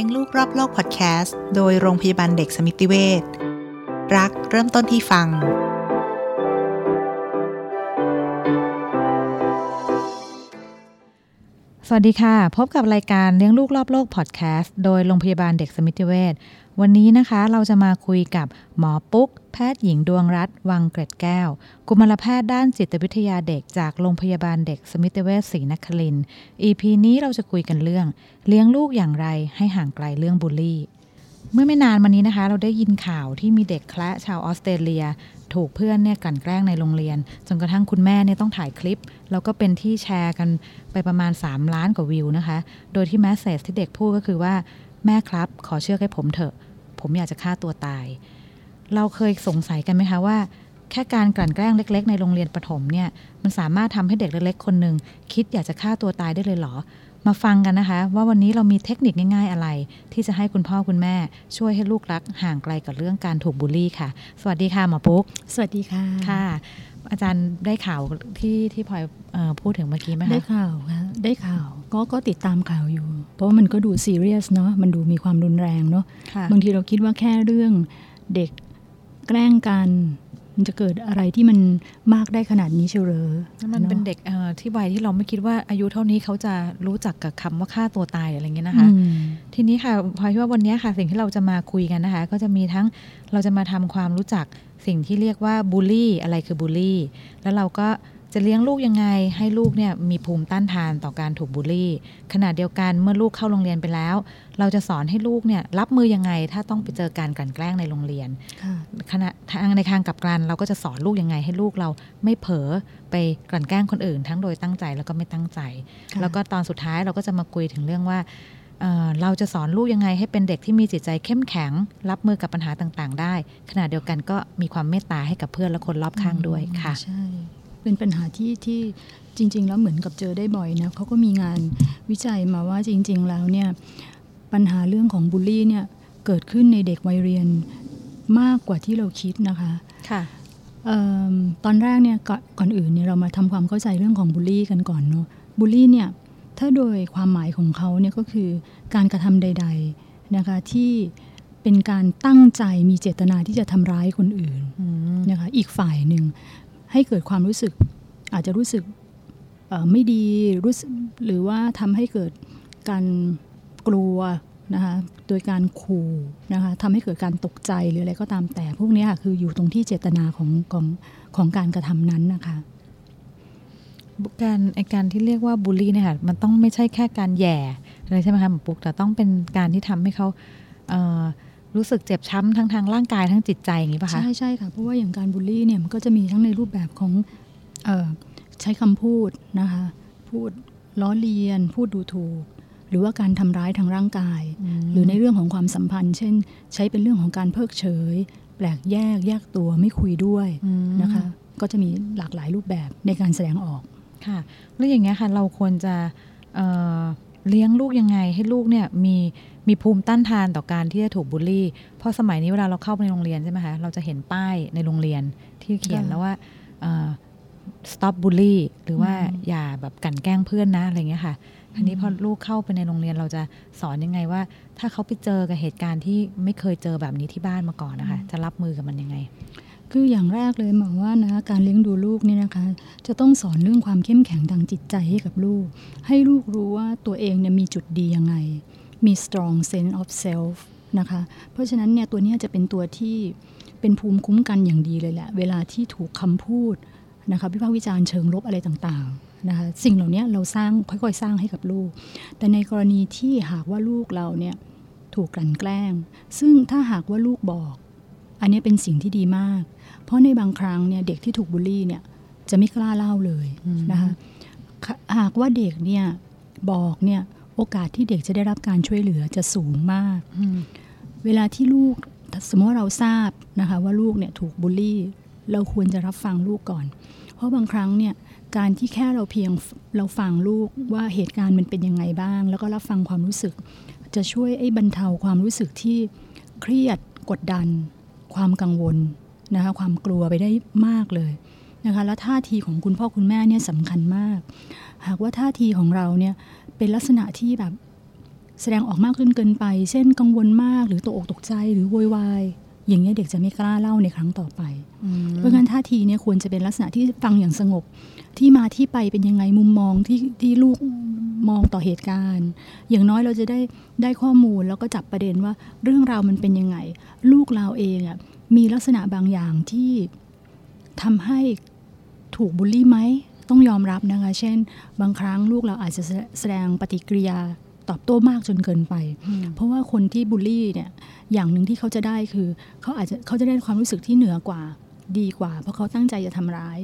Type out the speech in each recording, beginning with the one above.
เลี้ยงลูกรอบโลกพอดแคสต์ โดยโรงพยาบาลเด็กสมิติเวชรักเริ่มต้นที่ฟัง สวัสดีค่ะ พบกับรายการเลี้ยงลูกรอบโลกพอดแคสต์โดยโรงพยาบาลเด็กสมิติเวชวันนี้นะคะเราจะมาคุยกับหมอปุ๊ก แพทย์หญิงดวงรัตน์วังเกร็ดแก้ว กุมารแพทย์ด้านจิตวิทยาเด็กจากโรงพยาบาลเด็กสมิติเวชศรีนครินทร์ EP นี้เราจะคุยกันเรื่อง เลี้ยงลูกอย่างไรให้ห่างไกลเรื่องบูลลี่ เมื่อไม่นานมานี้นะคะ เราได้ยินข่าวที่มีเด็กแคละชาวออสเตรเลีย ถูกเพื่อนเนี่ยกลั่นแกล้งในโรงเรียน จนกระทั่งคุณแม่เนี่ยต้องถ่ายคลิป แล้วก็เป็นที่แชร์กันไปประมาณ 3 ล้านกว่าวิวนะคะ โดยที่แมสเซจที่เด็กพูดก็คือว่าแม่ครับ ขอเชื่อให้ผมเถอะ ผมอยากจะฆ่าตัวตาย เราเคยสงสัยกันไหมคะว่า แค่การกลั่นแกล้งเล็ก ๆ ในโรงเรียนประถมเนี่ยมันสามารถทำให้เด็กเล็กๆคนหนึ่งคิดอยากจะฆ่าตัวตายได้เลยเหรอ มาฟังกันนะคะ ว่าวันนี้เรามีเทคนิคง่าย ๆอะไร ที่จะให้คุณพ่อคุณแม่ ช่วยให้ลูกรักห่างไกลกับเรื่องการถูกบูลลี่ค่ะ สวัสดีค่ะหมอปุ๊ก สวัสดีค่ะค่ะ อาจารย์ได้ข่าวที่ที่พลอยเอ่อพูดถึงเมื่อกี้ไหมคะได้ข่าวค่ะได้ข่าวก็ก็ติดตามข่าวอยู่ เพราะว่ามันก็ดูซีเรียสเนาะมันดูมีความรุนแรงเนาะค่ะบางทีเราคิดว่าแค่เรื่องเด็กแกล้งกัน มันจะเกิดอะไรที่มันมากได้ขนาดนี้เชียวเหรอมันเป็นอะเด็กเอ่อที่วัยที่เราไม่คิดว่าอายุเท่านี้เขาจะรู้จักกับคำว่าฆ่าตัวตายอะไรเงี้ยนะคะอืมทีนี้ค่ะพลอยคิดว่าวันนี้ค่ะสิ่งที่เราจะมาคุยกันนะคะ ก็จะมีทั้งเราจะมาทำความรู้จักสิ่งที่เรียกว่าบูลลี่อะไรคือบูลลี่ แล้วเราก็ จะเลี้ยงลูกยังไงให้ลูกเนี่ยมีภูมิต้านทานต่อการถูกบูลลี่ ขณะเดียวกันเมื่อลูกเข้าโรงเรียนไปแล้ว เราจะสอนให้ลูกเนี่ยรับมือยังไง ถ้าต้องไปเจอการกลั่นแกล้งในโรงเรียนค่ะขณะทางในทางกลับกันเราก็จะสอนลูกยังไง ให้ลูกเราไม่เผลอไปกลั่นแกล้งคนอื่น ทั้งโดยตั้งใจแล้วก็ไม่ตั้งใจค่ะแล้วก็ตอนสุดท้ายเราก็จะมาคุยถึงเรื่องว่าเอ่อเราจะสอนลูกยังไงให้เป็นเด็กที่มีจิตใจเข้มแข็ง รับมือกับปัญหาต่างๆ ได้ ขณะเดียวกันก็มีความเมตตาให้กับเพื่อนและคนรอบข้างด้วยค่ะ ใช่ เป็นปัญหาที่ที่จริง ๆ แล้วเหมือนกับเจอได้บ่อยนะเขาก็มีงานวิจัยมาว่าจริง ๆ แล้วเนี่ยปัญหาเรื่องของบูลลี่เนี่ยเกิดขึ้นในเด็กวัยเรียนมากกว่าที่เราคิดนะคะค่ะเอมตอนแรกเนี่ยก่อนก่อนอื่นเนี่ยเรามาทำความเข้าใจเรื่องของบูลลี่กันก่อนเนาะบูลลี่เนี่ยถ้าโดยความหมายของเขาเนี่ยก็คือการกระทำใด ๆนะคะที่เป็นการตั้งใจมีเจตนาที่จะทำร้ายคนอื่นอืมนะคะอีกฝ่ายหนึ่ง ให้เกิดความรู้สึก อาจจะรู้สึกไม่ดีรู้สึกหรือว่าทำให้เกิดการกลัวนะคะโดยการขู่นะคะทำให้เกิดการตกใจหรืออะไรก็ตามแต่ พวกนี้ค่ะคืออยู่ตรงที่เจตนาของของของการกระทำนั้นนะคะการไอการที่เรียกว่าบูลลี่เนี่ยค่ะมันต้องไม่ใช่แค่การแย่อะไรใช่ไหมคะหมอปุ๊กแต่ต้องเป็นการที่ทำให้เขาเรู้สึกเจ็บช้ำทั้งทางร่างกายทั้งจิตใจอย่างนี้ป่ะคะ ใช่ใช่ค่ะ เพราะว่าอย่างการบูลลี่เนี่ยมันก็จะมีทั้งในรูปแบบของเออใช้คำพูดนะคะ พูดล้อเลียน พูดดูถูก หรือว่าการทำร้ายทางร่างกาย หรือในเรื่องของความสัมพันธ์ เช่น ใช้เป็นเรื่องของการเพิกเฉย แปลกแยกแยกตัวไม่คุยด้วยอืมนะคะ ก็จะมีหลากหลายรูปแบบในการแสดงออกค่ะแล้วอย่างเงี้ยค่ะเราควรจะเอ่อเลี้ยงลูกยังไงให้ลูกเนี่ยมี มีภูมิต้านทานต่อการที่จะถูกบูลลี่ เพราะสมัยนี้เวลาเราเข้าไปในโรงเรียนใช่ไหมคะเราจะเห็นป้ายในโรงเรียนที่เขียนค่ะแล้วว่าเอ่อ stop bully หรือว่าอืมอย่าแบบกลั่นแกล้งเพื่อนนะอะไรเงี้ยค่ะทีนี้พอลูกเข้าไปในโรงเรียนเราจะสอนยังไงว่า ถ้าเขาไปเจอกับเหตุการณ์ที่ไม่เคยเจอแบบนี้ที่บ้านมาก่อนนะคะ จะรับมือกับมันยังไง คืออย่างแรกเลยหมอว่านะการเลี้ยงดูลูกเนี่ยนะคะ จะต้องสอนเรื่องความเข้มแข็งทางจิตใจให้กับลูก ให้ลูกรู้ว่าตัวเองเนี่ยมีจุดดียังไง มี strong sense of self นะคะ เพราะฉะนั้นเนี่ยตัวนี้จะเป็นตัวที่เป็นภูมิคุ้มกันอย่างดีเลยแหละ เวลาที่ถูกคำพูดนะคะวิพากษ์วิจารณ์เชิงลบอะไรต่างๆนะคะสิ่งเหล่านี้เราสร้างค่อยๆ สร้างให้กับลูก แต่ในกรณีที่หากว่าลูกเราเนี่ยถูกกลั่นแกล้ง ซึ่งถ้าหากว่าลูกบอก อันนี้เป็นสิ่งที่ดีมาก เพราะในบางครั้งเนี่ยเด็กที่ถูกบูลลี่เนี่ยจะไม่กล้าเล่าเลยนะคะหากว่าเด็กเนี่ยบอกเนี่ย โอกาสที่เด็กจะได้รับการช่วยเหลือจะสูงมากอืมเวลาที่ลูกสมมติว่าเราทราบนะคะว่าลูกเนี่ยถูกบูลลี่ เราควรจะรับฟังลูกก่อน เพราะบางครั้งเนี่ยการที่แค่เราเพียงเราฟังลูกว่าเหตุการณ์มันเป็นยังไงบ้าง แล้วก็รับฟังความรู้สึก จะช่วยไอ้บรรเทาความรู้สึกที่เครียดกดดัน ความกังวลนะคะความกลัวไปได้มากเลย นะคะแล้วท่าทีของคุณพ่อคุณแม่เนี่ยสำคัญมาก หากว่าท่าทีของเราเนี่ยเป็นลักษณะที่แบบแสดงออกมากจนเกินไป เช่นกังวลมากหรือตกอกตกใจหรือโวยวายอย่างนี้ยเด็กจะไม่กล้าเล่าในครั้งต่อไป เพราะงั้นท่าทีเนี่ยควรจะเป็นลักษณะที่ฟังอย่างสงบ ที่มาที่ไปเป็นยังไงมุมมองที่ที่ลูกมองต่อเหตุการณ์ อย่างน้อยเราจะได้ได้ข้อมูลแล้วก็จับประเด็นว่าเรื่องราวมันเป็นยังไง ลูกเราเองอะมีลักษณะบางอย่างที่ทำให้ ถูกบูลลี่ไหมต้องยอมรับนะคะ เช่น บางครั้งลูกเราอาจจะแสดงปฏิกิริยาตอบโต้มากจนเกินไป เพราะว่าคนที่บูลลี่เนี่ยอย่างหนึ่งที่เขาจะได้คือเขาอาจจะเขาจะได้ความรู้สึกที่เหนือกว่าดีกว่า เพราะเขาตั้งใจจะทำร้าย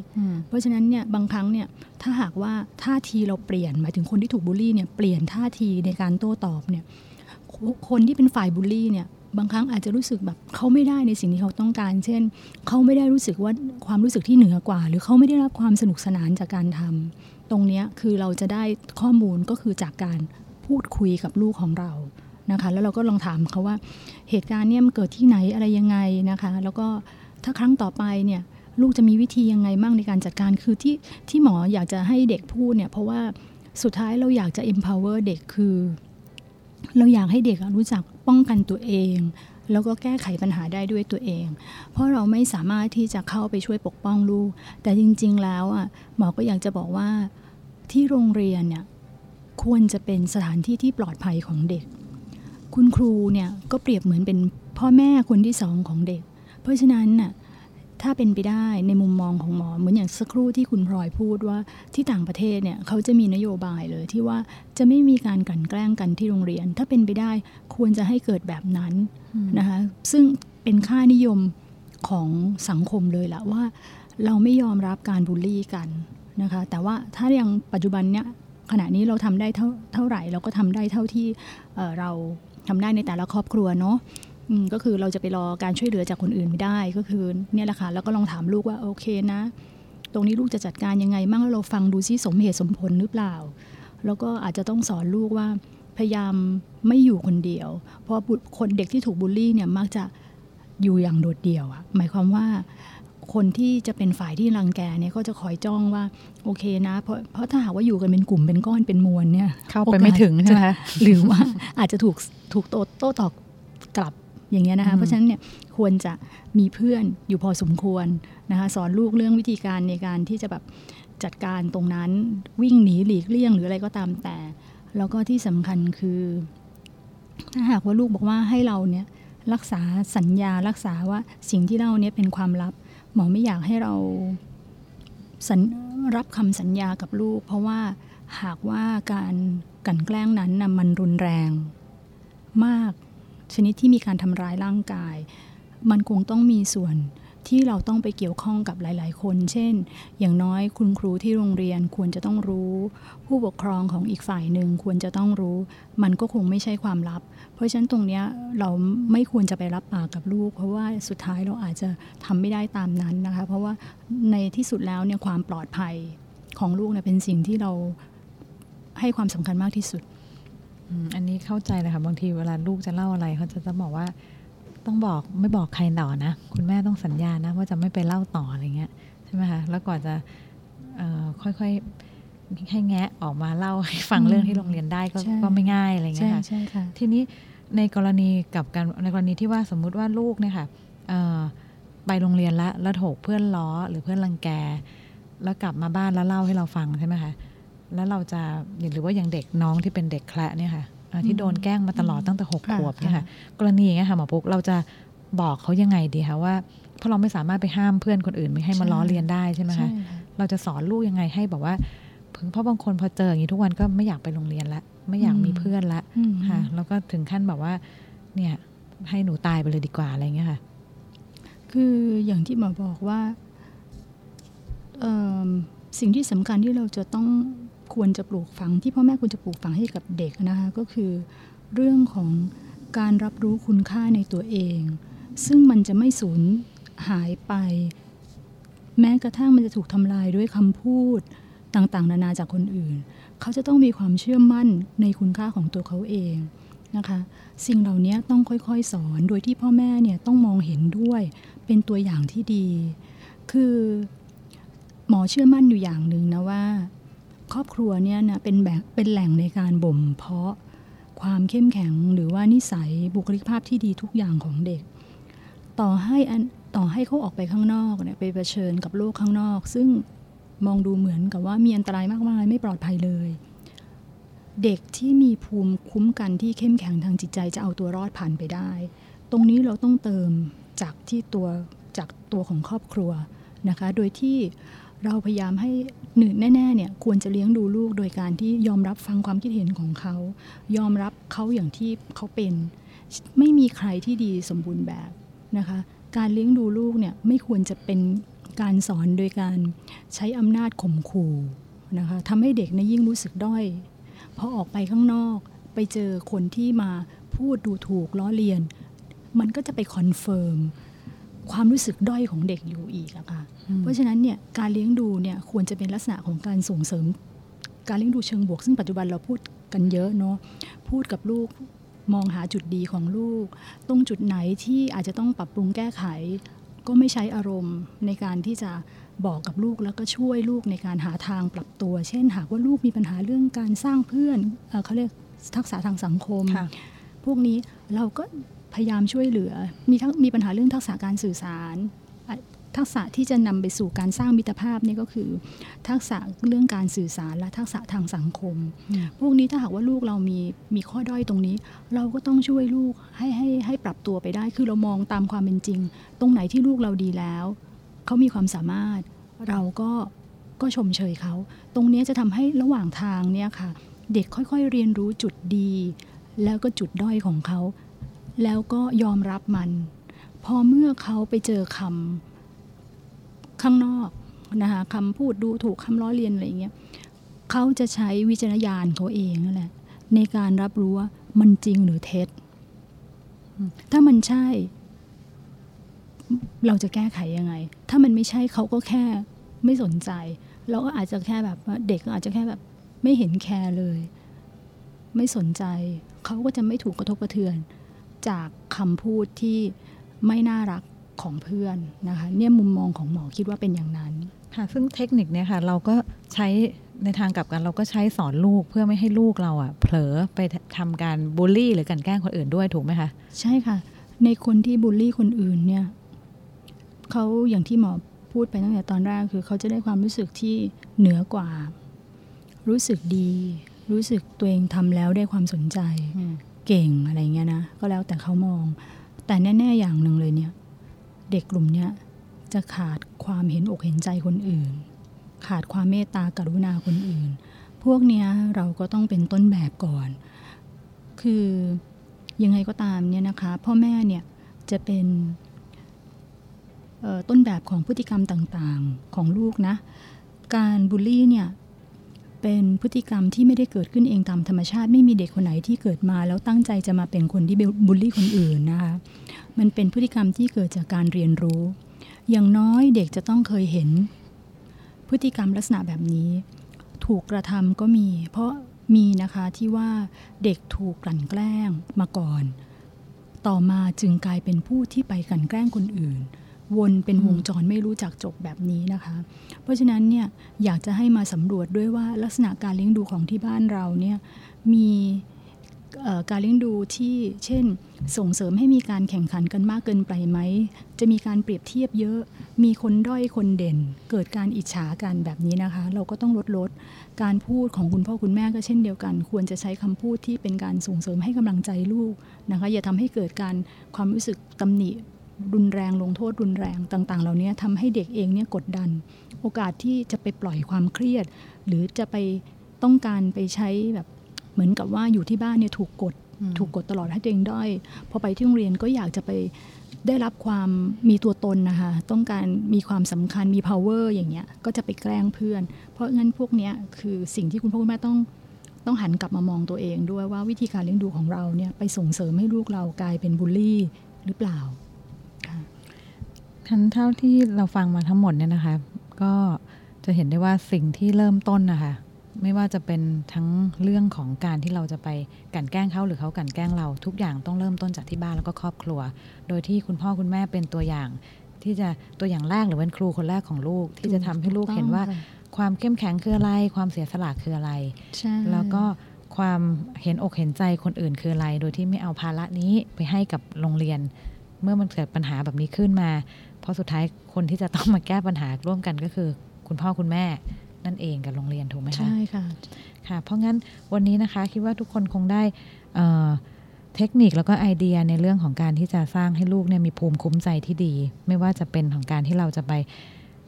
เพราะฉะนั้นเนี่ยบางครั้งเนี่ยถ้าหากว่าท่าทีเราเปลี่ยนหมายถึงคนที่ถูกบูลลี่เนี่ยเปลี่ยนท่าทีในการโต้ตอบเนี่ยคนที่เป็นฝ่ายบูลลี่เนี่ย บางครั้งอาจจะรู้สึกแบบเขาไม่ได้ในสิ่งที่เขาต้องการ เช่น เขาไม่ได้รู้สึกว่าความรู้สึกที่เหนือกว่า หรือเขาไม่ได้รับความสนุกสนานจากการทำตรงนี้คือเราจะได้ข้อมูลก็คือจากการพูดคุยกับลูกของเรานะคะแล้วเราก็ลองถามเขาว่าเหตุการณ์เนี่ยมันเกิดที่ไหนอะไรยังไงนะคะ แล้วก็ถ้าครั้งต่อไปเนี่ยลูกจะมีวิธียังไงมั่งในการจัดการคือที่ที่หมออยากจะให้เด็กพูดเนี่ยเพราะว่าสุดท้ายเราอยากจะ empower เด็กคือ เราอยากให้เด็กรู้จักป้องกันตัวเอง แล้วก็แก้ไขปัญหาได้ด้วยตัวเอง เพราะเราไม่สามารถที่จะเข้าไปช่วยปกป้องลูก แต่จริง ๆ แล้วอะหมอก็อยากจะบอกว่าที่โรงเรียนเนี่ยควรจะเป็นสถานที่ที่ปลอดภัยของเด็ก คุณครูเนี่ยก็เปรียบเหมือนเป็นพ่อแม่คนที่สองของเด็ก เพราะฉะนั้นน่ะ ถ้าเป็นไปได้ในมุมมองของหมอเหมือนอย่างสักครู่ที่คุณพลอยพูดว่าที่ต่างประเทศเนี่ยเขาจะมีนโยบายเลยที่ว่าจะไม่มีการกลั่นแกล้งกันที่โรงเรียน ถ้าเป็นไปได้ควรจะให้เกิดแบบนั้นนะคะซึ่งเป็นค่านิยมของสังคมเลยละว่า เราไม่ยอมรับการบูลลี่กันนะคะแต่ว่าถ้ายังปัจจุบันเนี้ยขณะนี้เราทำได้เท่าเท่าไหร่ เราก็ทำได้เท่าที่เเราทำได้ในแต่ละครอบครัวเนาะ ก็คือเราจะไปรอการช่วยเหลือจากคนอื่นไม่ได้ก็คือเนี่ยแหละค่ะแล้วก็ลองถามลูกว่าโอเคนะ ตรงนี้ลูกจะจัดการยังไงมั่งแล้วเราฟังดูซิสมเหตุสมผลหรือเปล่า แล้วก็อาจจะต้องสอนลูกว่าพยายามไม่อยู่คนเดียว เพราะคนเด็กที่ถูกบูลลี่เนี่ยมักจะอยู่อย่างโดดเดี่ยวอะหมายความว่าคนที่จะเป็นฝ่ายที่รังแกเนี่ยก็จะคอยจ้องว่าโอเคนะ เพราะเพราะถ้าหากว่าอยู่กันเป็นกลุ่มเป็นก้อนเป็นมวลเนี่ยเข้าไปไม่ถึงใช่ไหมหรือว่าอาจจะถูกถูกโต้โต้ตอบกลับ อย่างเงี้ยนะคะ เพราะฉะนั้นเนี่ยควรจะมีเพื่อนอยู่พอสมควรนะคะสอนลูกเรื่องวิธีการในการที่จะแบบจัดการตรงนั้นวิ่งหนีหลีกเลี่ยงหรืออะไรก็ตามแต่ แล้วก็ที่สำคัญคือ ถ้าหากว่าลูกบอกว่าให้เราเนี่ยรักษาสัญญารักษาว่าสิ่งที่เล่าเนี่ยเป็นความลับ หมอไม่อยากให้เรารับคำสัญญากับลูก เพราะว่าหากว่าการกันแกล้งนั้นนะมันรุนแรง มาก ชนิดที่มีการทำร้ายร่างกาย มันคงต้องมีส่วนที่เราต้องไปเกี่ยวข้องกับหลาย ๆ คน เช่น อย่างน้อยคุณครูที่โรงเรียนควรจะต้องรู้ ผู้ปกครองของอีกฝ่ายหนึ่งควรจะต้องรู้ มันก็คงไม่ใช่ความลับ เพราะฉะนั้นตรงนี้เราไม่ควรจะไปรับปากกับลูก เพราะว่าสุดท้ายเราอาจจะทำไม่ได้ตามนั้นนะคะ เพราะว่าในที่สุดแล้วเนี่ยความปลอดภัยของลูกเนี่ยเป็นสิ่งที่เราให้ความสำคัญมากที่สุด อันนี้เข้าใจเลยค่ะบางทีเวลาลูกจะเล่าอะไรเขาจะจะบอกว่าต้องบอกไม่บอกใครต่อนะ คุณแม่ต้องสัญญานะ ว่าจะไม่ไปเล่าต่ออะไรเงี้ยใช่ไหมคะแล้วก่อนจะค่อยๆให้แงะออกมาเล่าให้ฟังเรื่องที่โรงเรียนได้ก็ก็ไม่ง่ายอะไรเงี้ยค่ะทีนี้ในกรณีกับการในกรณีที่ว่าสมมุติว่าลูกเนี่ยค่ะไปโรงเรียนแล้วแล้วถูกเพื่อนล้อหรือเพื่อนรังแก แล้วกลับมาบ้านแล้วเล่าให้เราฟังใช่ไหมคะ แล้วเราจะหรือว่าอย่างเด็กน้องที่เป็นเด็กแคละเนี่ยค่ะที่โดนแกล้งมาตลอดตั้งแต่หกขวบเนี่ยค่ะกรณีอย่างเงี้ยค่ะหมอปุ๊กเราจะบอกเขายังไงดีคะว่าเพราะเราไม่สามารถไปห้ามเพื่อนคนอื่นไม่ให้มาล้อเลียนได้ใช่ไหมคะเราจะสอนลูกยังไงให้แบบว่าเพราะบางคนพอเจออย่างนี้ทุกวันก็ไม่อยากไปโรงเรียนละ ไม่อยากมีเพื่อนละค่ะ แล้วก็ถึงขั้นแบบว่า เนี่ยให้หนูตายไปเลยดีกว่าอะไรเงี้ยค่ะ คืออย่างที่หมอบอกว่าสิ่งที่สำคัญที่เราจะต้อง ควรจะปลูกฝังที่พ่อแม่ควรจะปลูกฝังให้กับเด็กนะคะก็คือ เรื่องของการรับรู้คุณค่าในตัวเอง ซึ่งมันจะไม่สูญหายไป แม้กระทั่งมันจะถูกทำลายด้วยคำพูดต่างๆ นานาจากคนอื่น เขาจะต้องมีความเชื่อมั่นในคุณค่าของตัวเขาเองนะคะสิ่งเหล่านี้ต้องค่อยๆ สอนโดยที่พ่อแม่เนี่ยต้องมองเห็นด้วยเป็นตัวอย่างที่ดี คือหมอเชื่อมั่นอยู่อย่างหนึ่งนะว่า ครอบครัวเนี่ยนะเป็นแบบเป็นแหล่งในการบ่มเพาะความเข้มแข็งหรือว่านิสัยบุคลิกภาพที่ดีทุกอย่างของเด็ก ต่อให้ต่อให้เขาออกไปข้างนอกเนี่ยไปเผชิญกับโลกข้างนอก ซึ่งมองดูเหมือนกับว่ามีอันตรายมากมายไม่ปลอดภัยเลย เด็กที่มีภูมิคุ้มกันที่เข้มแข็งทางจิตใจจะเอาตัวรอดผ่านไปได้ ตรงนี้เราต้องเติมจากที่ตัวจากตัวของครอบครัวนะคะ โดยที่ เราพยายามให้หนึ่งแน่ๆเนี่ยควรจะเลี้ยงดูลูกโดยการที่ยอมรับฟังความคิดเห็นของเขา ยอมรับเขาอย่างที่เขาเป็น ไม่มีใครที่ดีสมบูรณ์แบบนะคะ การเลี้ยงดูลูกเนี่ยไม่ควรจะเป็นการสอนโดยการใช้อำนาจข่มขู่นะคะทำให้เด็กเนี่ยยิ่งรู้สึกด้อยพอออกไปข้างนอกไปเจอคนที่มาพูดดูถูกล้อเลียน มันก็จะไป confirm ความรู้สึกด้อยของเด็กอยู่อีกอะค่ะเพราะฉะนั้นเนี่ยการเลี้ยงดูเนี่ยควรจะเป็นลักษณะของการส่งเสริม การเลี้ยงดูเชิงบวก ซึ่งปัจจุบันเราพูดกันเยอะเนาะพูดกับลูกมองหาจุดดีของลูก ตรงจุดไหนที่อาจจะต้องปรับปรุงแก้ไข ก็ไม่ใช้อารมณ์ในการที่จะบอกกับลูกแล้วก็ช่วยลูกในการหาทางปรับตัว เช่น หากว่าลูกมีปัญหาเรื่องการสร้างเพื่อนเอ่อเขาเรียกทักษะทางสังคมค่ะพวกนี้เราก็ พยายามช่วยเหลือ มีทั้งมีปัญหาเรื่องทักษะการสื่อสารอะทักษะที่จะนำไปสู่การสร้างมิตรภาพนี่ก็คือ ทักษะเรื่องการสื่อสารและทักษะทางสังคม พวกนี้ถ้าหากว่าลูกเรามีมีข้อด้อยตรงนี้ เราก็ต้องช่วยลูกให้ให้ให้ปรับตัวไปได้ คือเรามองตามความเป็นจริง ตรงไหนที่ลูกเราดีแล้ว เขามีความสามารถ เราก็ก็ชมเชยเขา ตรงเนี้ยจะทำให้ระหว่างทางเนี่ยค่ะ เด็กค่อยๆเรียนรู้จุดดี แล้วก็จุดด้อยของเขา แล้วก็ยอมรับมัน พอเมื่อเขาไปเจอคำข้างนอกนะคะคำพูดดูถูกคำล้อเลียนอะไรอย่างเงี้ยเขาจะใช้วิจารณญาณเขาเองนั่นแหละในการรับรู้ว่ามันจริงหรือเท็จ ถ้ามันใช่ เราจะแก้ไขยังไง ถ้ามันไม่ใช่เขาก็แค่ไม่สนใจ เราก็อาจจะแค่แบบว่าเด็กก็อาจจะแค่แบบไม่เห็นแคร์เลย ไม่สนใจ เขาก็จะไม่ถูกกระทบกระเทือน จากคำพูดที่ไม่น่ารักของเพื่อนนะคะเนี่ยมุมมองของหมอคิดว่าเป็นอย่างนั้นค่ะซึ่งเทคนิคเนี่ยค่ะเราก็ใช้ในทางกลับกันเราก็ใช้สอนลูกเพื่อไม่ให้ลูกเราอะเผลอไปทำการบูลลี่ หรือกลันแกล้งคนอื่นด้วยถูกไหมคะใช่ค่ะ ในคนที่บูลลี่คนอื่นเนี่ยเขาอย่างที่หมอพูดไปตั้งแต่ตอนแรกคือเขาจะได้ความรู้สึกที่เหนือกว่า รู้สึกดี รู้สึกตัวเองทำแล้วได้ความสนใจ เก่งอะไรเงี้ยนะ ก็แล้วแต่เขามอง แต่แน่ๆอย่างหนึ่งเลยเนี่ย เด็กกลุ่มเนี้ยจะขาดความเห็นอกเห็นใจคนอื่น ขาดความเมตตากรุณาคนอื่น พวกเนี้ยเราก็ต้องเป็นต้นแบบก่อน คือยังไงก็ตามเนี่ยนะคะ พ่อแม่เนี่ยจะเป็นต้นแบบของพฤติกรรมต่างๆของลูกนะ การบูลลี่เนี่ย เป็นพฤติกรรมที่ไม่ได้เกิดขึ้นเองตามธรรมชาติไม่มีเด็กคนไหนที่เกิดมา แล้วตั้งใจจะมาเป็นคนที่บูลลี่คนอื่นนะคะมันเป็นพฤติกรรมที่เกิดจากการเรียนรู้ อย่างน้อยเด็กจะต้องเคยเห็น พฤติกรรมลักษณะแบบนี้ ถูกกระทำก็มี เพราะมีนะคะที่ว่าเด็กถูกกลั่นแกล้งมาก่อน ต่อมาจึงกลายเป็นผู้ที่ไปกลั่นแกล้งคนอื่น วนเป็นวงจรไม่รู้จักจบแบบนี้นะคะ เพราะฉะนั้นเนี่ยอยากจะให้มาสำรวจด้วยว่าลักษณะการเลี้ยงดูของที่บ้านเราเนี่ยมีการเลี้ยงดูที่เช่น ส่งเสริมให้มีการแข่งขันกันมากเกินไปไหม จะมีการเปรียบเทียบเยอะ มีคนด้อยคนเด่น เกิดการอิจฉากันแบบนี้นะคะ เราก็ต้องลดลด การพูดของคุณพ่อคุณแม่ก็เช่นเดียวกัน ควรจะใช้คำพูดที่เป็นการส่งเสริมให้กำลังใจลูกนะคะ อย่าทำให้เกิดการความรู้สึกตำหนิ รุนแรงลงโทษรุนแรงต่าง ๆ เหล่านี้ทำให้เด็กเองเนี่ยกดดัน โอกาสที่จะไปปล่อยความเครียด หรือจะไปต้องการไปใช้แบบเหมือนกับว่าอยู่ที่บ้านเนี่ยถูกกดถูกกดตลอดให้ตัวเองด้อยพอไปที่โรงเรียนก็อยากจะไปได้รับความมีตัวตนนะคะต้องการมีความสำคัญมี power อย่างเงี้ยก็จะไปแกล้งเพื่อน เพราะงั้นพวกเนี้ยคือสิ่งที่คุณพ่อคุณแม่ต้องต้องหันกลับมามองตัวเองด้วยว่าวิธีการเลี้ยงดูของเราเนี่ยไปส่งเสริมให้ลูกเรากลายเป็นบูลลี่หรือเปล่าค่ะ คันเท่าที่เราฟังมาทั้งหมดเนี่ยนะคะ ก็จะเห็นได้ว่าสิ่งที่เริ่มต้นนะคะ ไม่ว่าจะเป็นทั้งเรื่องของการที่เราจะไปกลันแกล้งเขาหรือเขากลันแกล้งเรา ทุกอย่างต้องเริ่มต้นจากที่บ้านแล้วก็ครอบครัว โดยที่คุณพ่อคุณแม่เป็นตัวอย่าง ที่จะตัวอย่างแรกหรือเป็นครูคนแรกของลูก ที่จะทำให้ลูกเห็นว่าความเข้มแข็งคืออะไร ความเสียสละคืออะไรใช่แล้วก็ความเห็นอกเห็นใจคนอื่นคืออะไร โดยที่ไม่เอาภาระนี้ไปให้กับโรงเรียน เมื่อมันเกิดปัญหาแบบนี้ขึ้นมา เพราะสุดท้ายคนที่จะต้องมาแก้ปัญหาร่วมกันก็คือ คุณพ่อคุณแม่นั่นเองกับโรงเรียนถูกไหมคะใช่ค่ะค่ะ เพราะงั้นวันนี้นะคะคิดว่าทุกคนคงได้เอ่อเทคนิคแล้วก็ไอเดียในเรื่องของการที่จะสร้างให้ลูกเนี่ยมีภูมิคุ้มใจที่ดี ไม่ว่าจะเป็นของการที่เราจะไป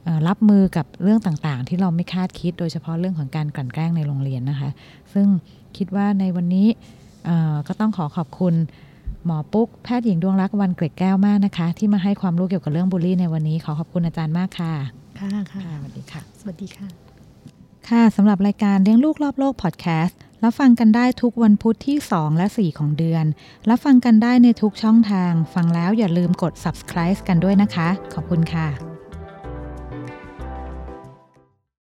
เอ่อรับมือกับเรื่องต่างๆ ที่เราไม่คาดคิด โดยเฉพาะเรื่องของการกลั่นแกล้งในโรงเรียนนะคะ ซึ่งคิดว่าในวันนี้เอ่อก็ต้องขอขอบคุณ หมอปุ๊ก แพทย์หญิงดวงรักวันเกร็ดแก้วมากนะคะ ที่มาให้ความรู้เกี่ยวกับเรื่องบูลลี่ในวันนี้ขอขอบคุณอาจารย์มากค่ะค่ะ ค่ะค่ะสวัสดีค่ะ สวัสดีค่ะ ค่ะสำหรับรายการเลี้ยงลูกรอบโลกพอดแคสต์รับฟังกันได้ทุกวันพุธที่ 2 และ 4 ของเดือน รับฟังกันได้ในทุกช่องทาง ฟังแล้วอย่าลืมกด subscribe กันด้วยนะคะ ขอบคุณค่ะ